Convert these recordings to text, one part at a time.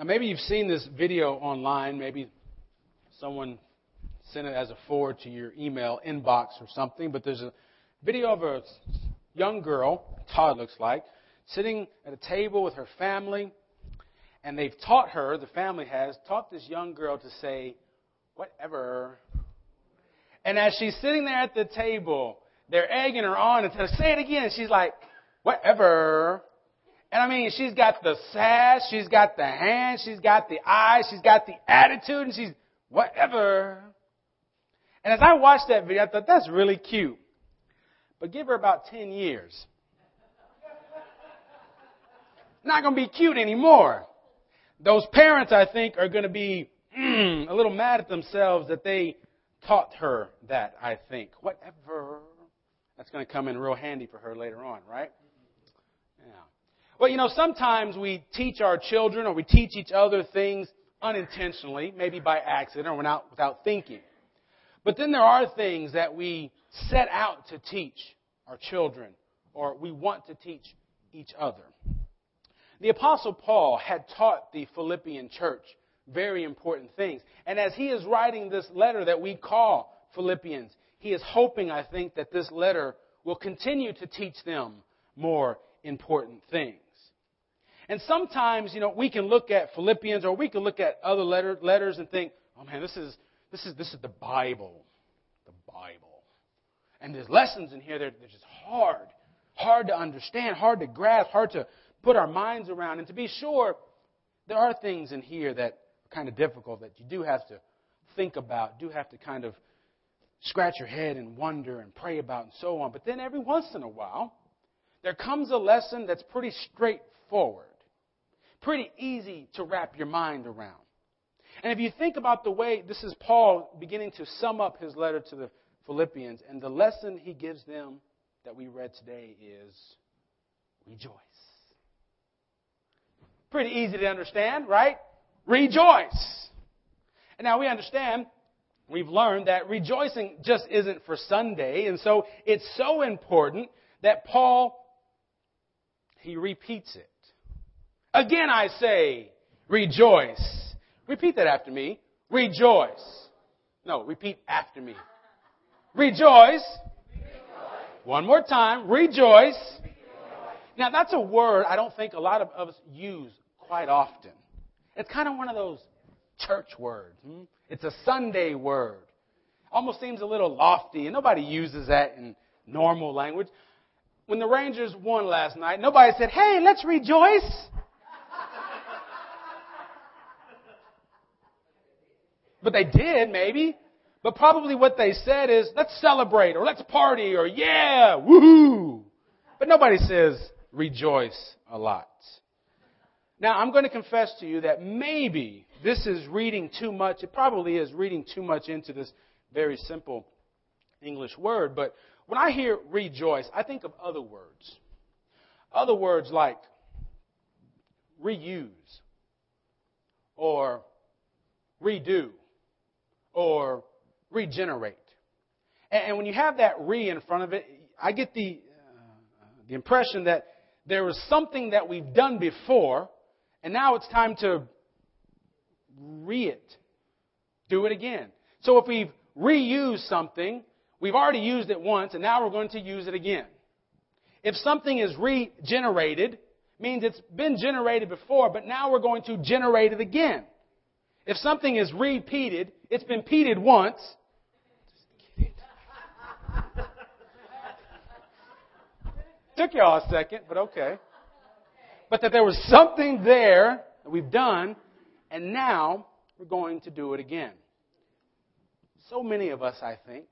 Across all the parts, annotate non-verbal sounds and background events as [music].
Now, maybe you've seen this video online. Maybe someone sent it as a forward to your email inbox or something. But there's a video of a young girl, Todd looks like, sitting at a table with her family. And they've taught her, the family has, taught this young girl to say, whatever. And as she's sitting there at the table, they're egging her on and say it again. She's like, whatever. And I mean, she's got the sass, she's got the hands, she's got the eyes, she's got the attitude, and she's whatever. And as I watched that video, I thought that's really cute. But give her about 10 years. Not going to be cute anymore. Those parents, I think, are going to be mm, a little mad at themselves that they taught her that, I think. Whatever. That's going to come in real handy for her later on, right? Well, you know, sometimes we teach our children or we teach each other things unintentionally, maybe by accident or without, without thinking. But then there are things that we set out to teach our children or we want to teach each other. The Apostle Paul had taught the Philippian church very important things. And as he is writing this letter that we call Philippians, he is hoping, I think, that this letter will continue to teach them more important things. And sometimes, you know, we can look at Philippians or we can look at other letter, letters and think, oh man, this is, this is, this is the Bible. The Bible. And there's lessons in here that are just hard. Hard to understand, hard to grasp, hard to put our minds around. And to be sure, there are things in here that are kind of difficult that you do have to think about, do have to kind of scratch your head and wonder and pray about and so on. But then every once in a while, there comes a lesson that's pretty straightforward pretty easy to wrap your mind around. And if you think about the way, this is Paul beginning to sum up his letter to the Philippians, and the lesson he gives them that we read today is rejoice. Pretty easy to understand, right? Rejoice. And now we understand, we've learned that rejoicing just isn't for Sunday, and so it's so important that Paul, he repeats it. Again I say, rejoice. Repeat that after me. Rejoice. No, repeat after me. Rejoice. One more time. Rejoice. Now that's a word I don't think a lot of us use quite often. It's kind of one of those church words. Hmm? It's a Sunday word. Almost seems a little lofty, and nobody uses that in normal language. When the Rangers won last night, nobody said, Hey, let's rejoice. But they did, maybe. But probably what they said is, let's celebrate, or let's party, or yeah, woohoo. But nobody says rejoice a lot. Now, I'm going to confess to you that maybe this is reading too much. It probably is reading too much into this very simple English word. But when I hear rejoice, I think of other words. Other words like reuse or redo or regenerate. And when you have that re in front of it, I get the, uh, the impression that there was something that we've done before, and now it's time to re it. Do it again. So if we've reused something, we've already used it once, and now we're going to use it again. If something is regenerated, means it's been generated before, but now we're going to generate it again. If something is repeated, it's been repeated once. [laughs] Took y'all a second, but okay. But that there was something there that we've done, and now we're going to do it again. So many of us, I think,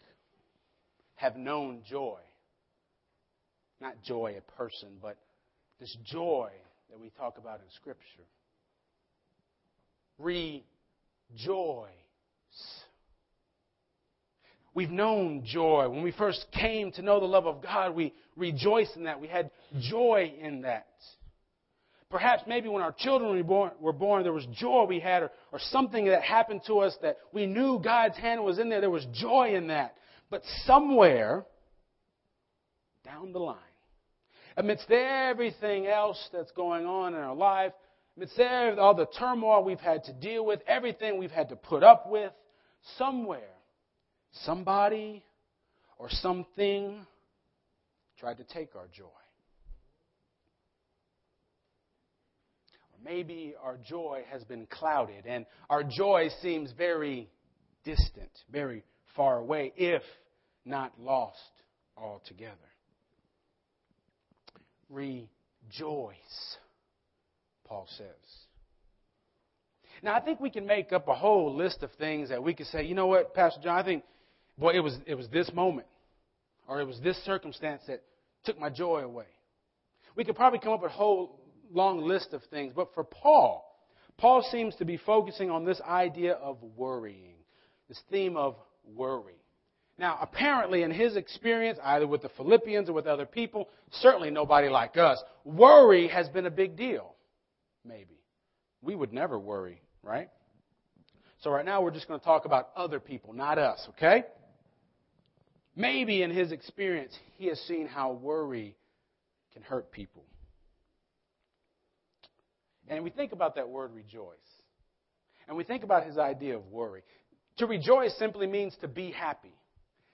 have known joy. Not joy, a person, but this joy that we talk about in Scripture. Re joy. We've known joy. When we first came to know the love of God, we rejoiced in that. We had joy in that. Perhaps maybe when our children were born, were born there was joy we had, or, or something that happened to us that we knew God's hand was in there. There was joy in that. But somewhere down the line, amidst everything else that's going on in our life, Mitzvah, all the turmoil we've had to deal with, everything we've had to put up with, somewhere, somebody or something tried to take our joy. Maybe our joy has been clouded and our joy seems very distant, very far away, if not lost altogether. Rejoice, Paul says. Now, I think we can make up a whole list of things that we could say, you know what, Pastor John, I think, boy, it was, it was this moment, or it was this circumstance that took my joy away. We could probably come up with a whole long list of things, but for Paul, Paul seems to be focusing on this idea of worrying, this theme of worry. Now, apparently, in his experience, either with the Philippians or with other people, certainly nobody like us, worry has been a big deal. Maybe. We would never worry, right? So, right now, we're just going to talk about other people, not us, okay? Maybe in his experience, he has seen how worry can hurt people. And we think about that word rejoice. And we think about his idea of worry. To rejoice simply means to be happy.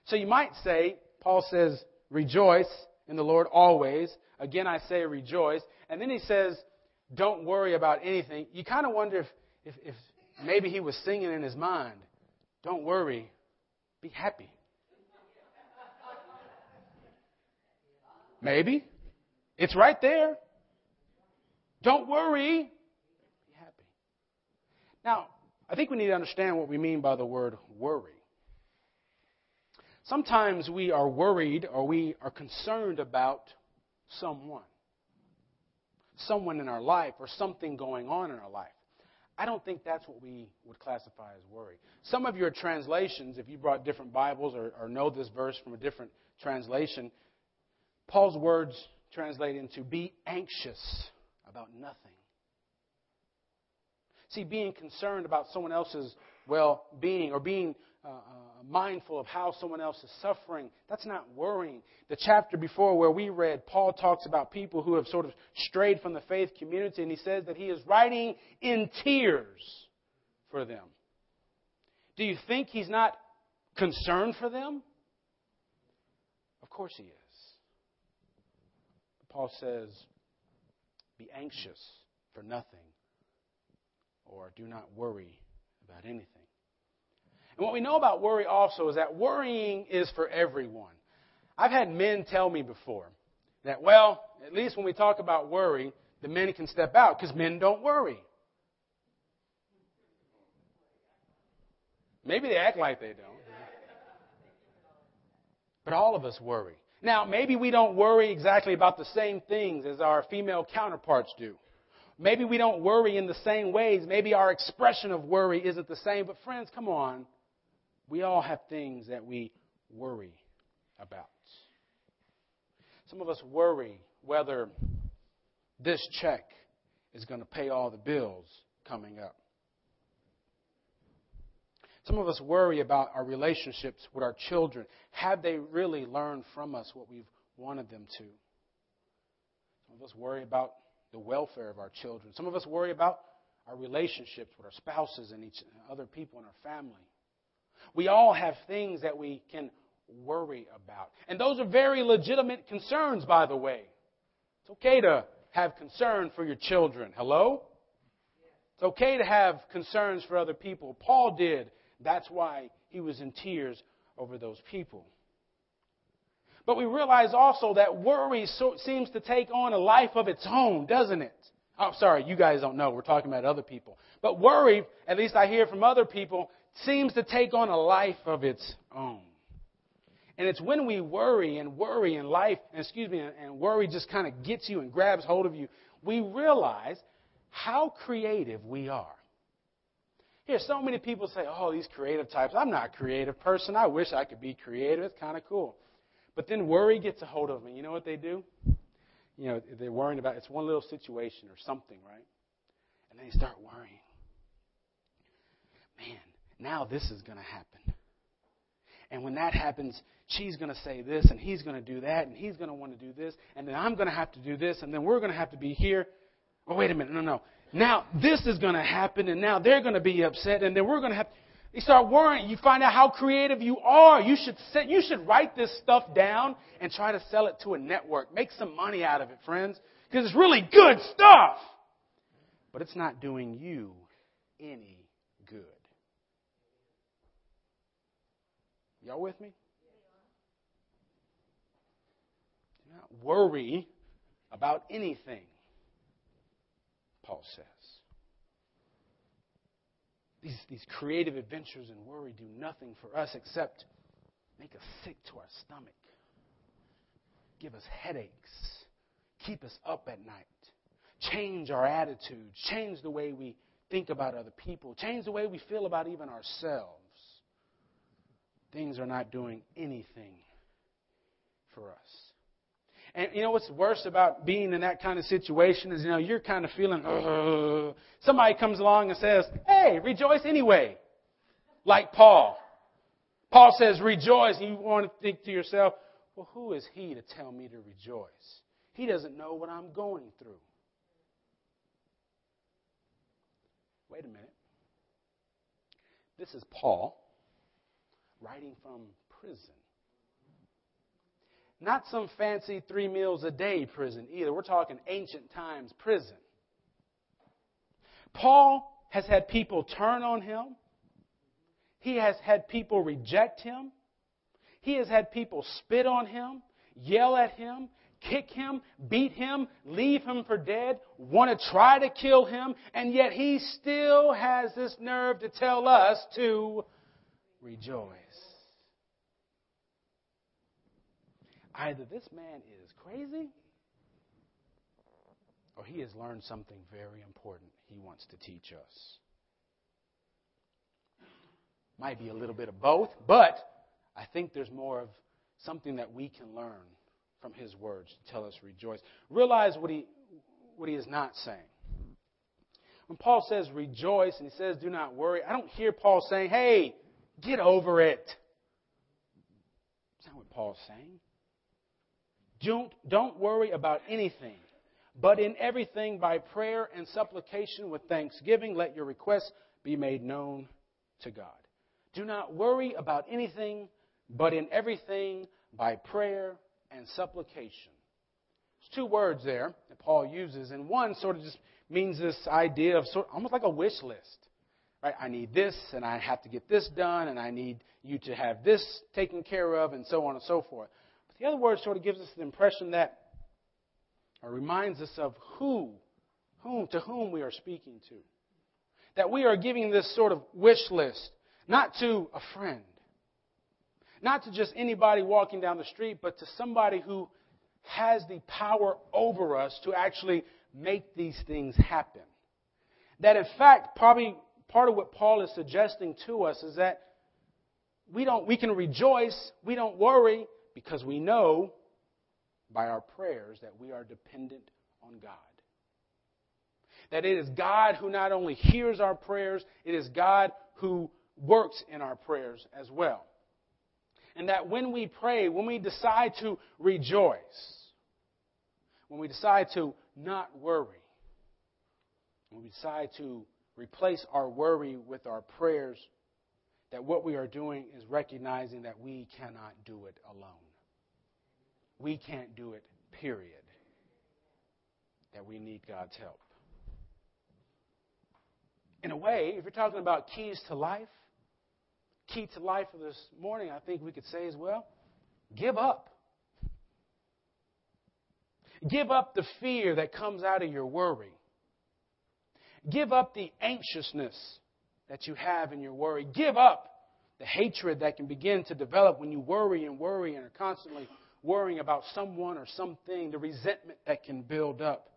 So you might say, Paul says, rejoice in the Lord always. Again, I say rejoice. And then he says, don't worry about anything. You kind of wonder if, if, if maybe he was singing in his mind, don't worry, be happy. Maybe. It's right there. Don't worry. Be happy. Now, I think we need to understand what we mean by the word worry. Sometimes we are worried or we are concerned about someone, someone in our life, or something going on in our life. I don't think that's what we would classify as worry. Some of your translations, if you brought different Bibles or, or know this verse from a different translation, Paul's words translate into be anxious about nothing. See, being concerned about someone else's well being or being uh, uh, mindful of how someone else is suffering, that's not worrying. The chapter before where we read, Paul talks about people who have sort of strayed from the faith community, and he says that he is writing in tears for them. Do you think he's not concerned for them? Of course he is. Paul says, be anxious for nothing, or do not worry about anything. And what we know about worry also is that worrying is for everyone. I've had men tell me before that, well, at least when we talk about worry, the men can step out because men don't worry. Maybe they act like they don't. But all of us worry. Now, maybe we don't worry exactly about the same things as our female counterparts do. Maybe we don't worry in the same ways. Maybe our expression of worry isn't the same. But, friends, come on. We all have things that we worry about. Some of us worry whether this check is going to pay all the bills coming up. Some of us worry about our relationships with our children. Have they really learned from us what we've wanted them to? Some of us worry about the welfare of our children. Some of us worry about our relationships with our spouses and each other people in our family. We all have things that we can worry about. And those are very legitimate concerns, by the way. It's okay to have concern for your children. Hello? It's okay to have concerns for other people. Paul did that's why he was in tears over those people. But we realize also that worry so, seems to take on a life of its own, doesn't it? Oh, sorry, you guys don't know. We're talking about other people. But worry, at least I hear from other people, seems to take on a life of its own. And it's when we worry and worry in life, excuse me, and worry just kind of gets you and grabs hold of you, we realize how creative we are. Here, so many people say, oh, these creative types. I'm not a creative person. I wish I could be creative. It's kind of cool. But then worry gets a hold of me. You know what they do? You know, they're worrying about it's one little situation or something, right? And then they start worrying. Man, now this is going to happen. And when that happens, she's going to say this, and he's going to do that, and he's going to want to do this, and then I'm going to have to do this, and then we're going to have to be here. Oh, wait a minute. No, no. now this is going to happen, and now they're going to be upset, and then we're going to have. You start worrying. You find out how creative you are. You should set, you should write this stuff down and try to sell it to a network. Make some money out of it, friends, because it's really good stuff. But it's not doing you any good. Y'all with me? Do not worry about anything, Paul says. These, these creative adventures and worry do nothing for us except make us sick to our stomach, give us headaches, keep us up at night, change our attitudes, change the way we think about other people, change the way we feel about even ourselves. Things are not doing anything for us. And you know what's worse about being in that kind of situation is, you know, you're kind of feeling, Ugh. somebody comes along and says, hey, rejoice anyway. Like Paul. Paul says, rejoice. And you want to think to yourself, well, who is he to tell me to rejoice? He doesn't know what I'm going through. Wait a minute. This is Paul writing from prison. Not some fancy three meals a day prison either. We're talking ancient times prison. Paul has had people turn on him. He has had people reject him. He has had people spit on him, yell at him, kick him, beat him, leave him for dead, want to try to kill him, and yet he still has this nerve to tell us to rejoice. Either this man is crazy or he has learned something very important he wants to teach us. Might be a little bit of both, but I think there's more of something that we can learn from his words to tell us rejoice. Realize what he, what he is not saying. When Paul says rejoice and he says do not worry, I don't hear Paul saying, hey, get over it. That's not what Paul's saying. Don't, don't worry about anything, but in everything by prayer and supplication with thanksgiving, let your requests be made known to God. Do not worry about anything, but in everything by prayer and supplication. There's two words there that Paul uses, and one sort of just means this idea of sort almost like a wish list. Right? I need this, and I have to get this done, and I need you to have this taken care of, and so on and so forth. But the other word sort of gives us the impression that, or reminds us of who, whom, to whom we are speaking to. That we are giving this sort of wish list, not to a friend, not to just anybody walking down the street, but to somebody who has the power over us to actually make these things happen. That in fact, probably part of what Paul is suggesting to us is that we don't we can rejoice, we don't worry, because we know by our prayers that we are dependent on God. That it is God who not only hears our prayers, it is God who works in our prayers as well. And that when we pray, when we decide to rejoice, when we decide to not worry, when we decide to replace our worry with our prayers, that what we are doing is recognizing that we cannot do it alone. We can't do it, period. That we need God's help. In a way, if you're talking about keys to life, key to life for this morning, I think we could say as well give up. Give up the fear that comes out of your worry. Give up the anxiousness that you have in your worry. Give up the hatred that can begin to develop when you worry and worry and are constantly worrying about someone or something, the resentment that can build up.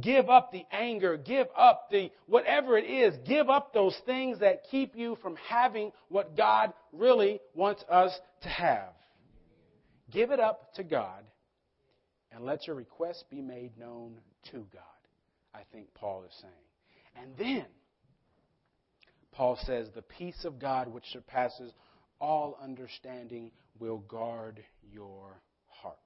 Give up the anger, give up the whatever it is, give up those things that keep you from having what God really wants us to have. Give it up to God and let your requests be made known to God, I think Paul is saying. And then, Paul says, the peace of God which surpasses all understanding will guard your heart.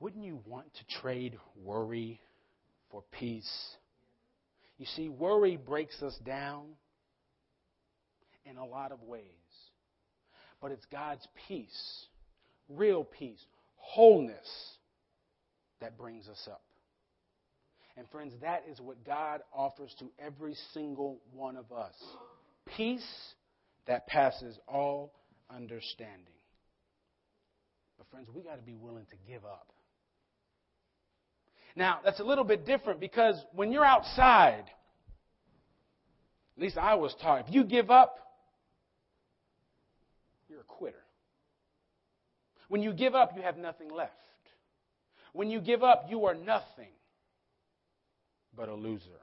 Wouldn't you want to trade worry for peace. You see, worry breaks us down in a lot of ways. But it's God's peace, real peace, wholeness that brings us up. And friends, that is what God offers to every single one of us peace that passes all understanding. But, friends, we got to be willing to give up. Now, that's a little bit different because when you're outside, at least I was taught, if you give up, you're a quitter. When you give up, you have nothing left. When you give up, you are nothing but a loser.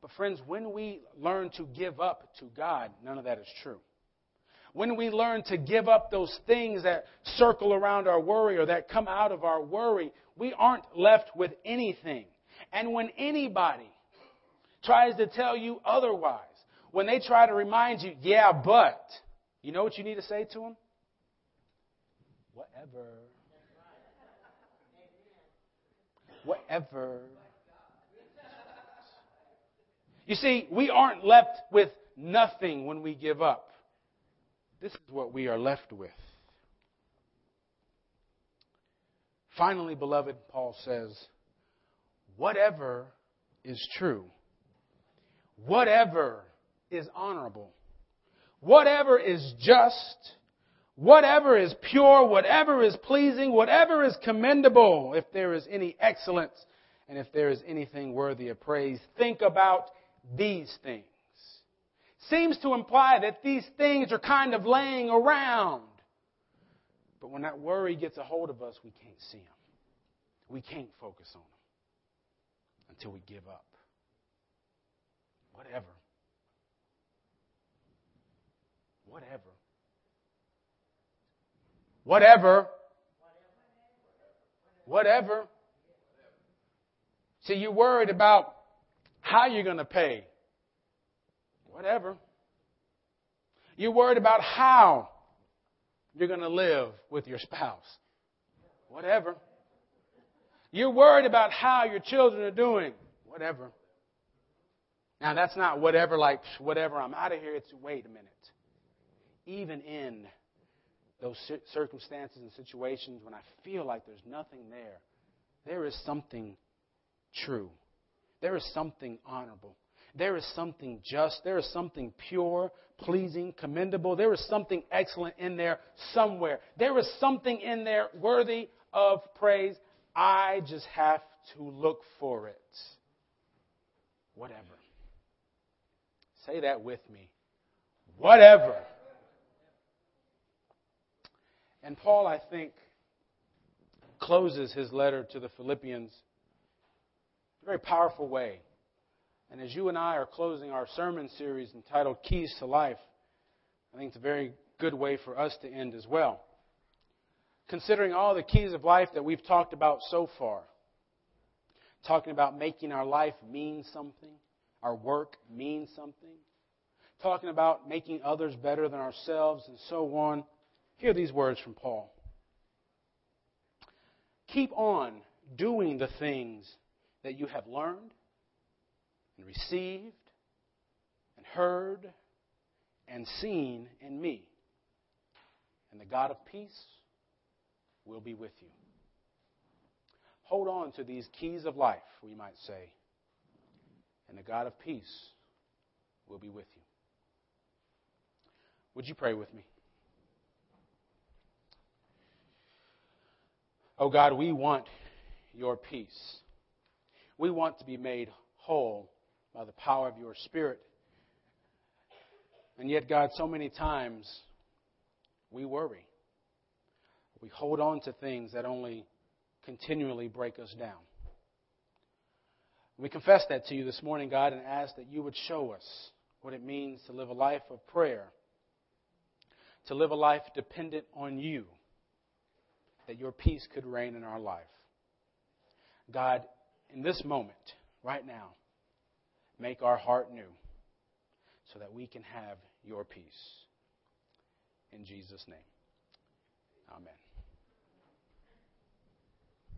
But, friends, when we learn to give up to God, none of that is true. When we learn to give up those things that circle around our worry or that come out of our worry, we aren't left with anything. And when anybody tries to tell you otherwise, when they try to remind you, yeah, but, you know what you need to say to them? Whatever. Whatever. You see, we aren't left with nothing when we give up. This is what we are left with. Finally, beloved, Paul says, whatever is true, whatever is honorable, whatever is just, whatever is pure, whatever is pleasing, whatever is commendable, if there is any excellence and if there is anything worthy of praise, think about these things. Seems to imply that these things are kind of laying around. But when that worry gets a hold of us, we can't see them. We can't focus on them until we give up. Whatever. Whatever. Whatever. Whatever. See, you're worried about how are you're going to pay. Whatever. You're worried about how you're going to live with your spouse. Whatever. You're worried about how your children are doing. Whatever. Now, that's not whatever, like, whatever, I'm out of here. It's, wait a minute. Even in those circumstances and situations when I feel like there's nothing there, there is something true. There is something honorable. There is something just. There is something pure, pleasing, commendable. There is something excellent in there somewhere. There is something in there worthy of praise. I just have to look for it. Whatever. Say that with me. Whatever. And Paul, I think, closes his letter to the Philippians a very powerful way. And as you and I are closing our sermon series entitled Keys to Life, I think it's a very good way for us to end as well. Considering all the keys of life that we've talked about so far, talking about making our life mean something, our work mean something, talking about making others better than ourselves, and so on, hear these words from Paul. Keep on doing the things that you have learned and received and heard and seen in me. And the God of peace will be with you. Hold on to these keys of life, we might say, and the God of peace will be with you. Would you pray with me? Oh God, we want your peace. We want to be made whole by the power of your Spirit. And yet, God, so many times we worry. We hold on to things that only continually break us down. We confess that to you this morning, God, and ask that you would show us what it means to live a life of prayer, to live a life dependent on you, that your peace could reign in our life. God, in this moment, right now, make our heart new so that we can have your peace. In Jesus' name, amen.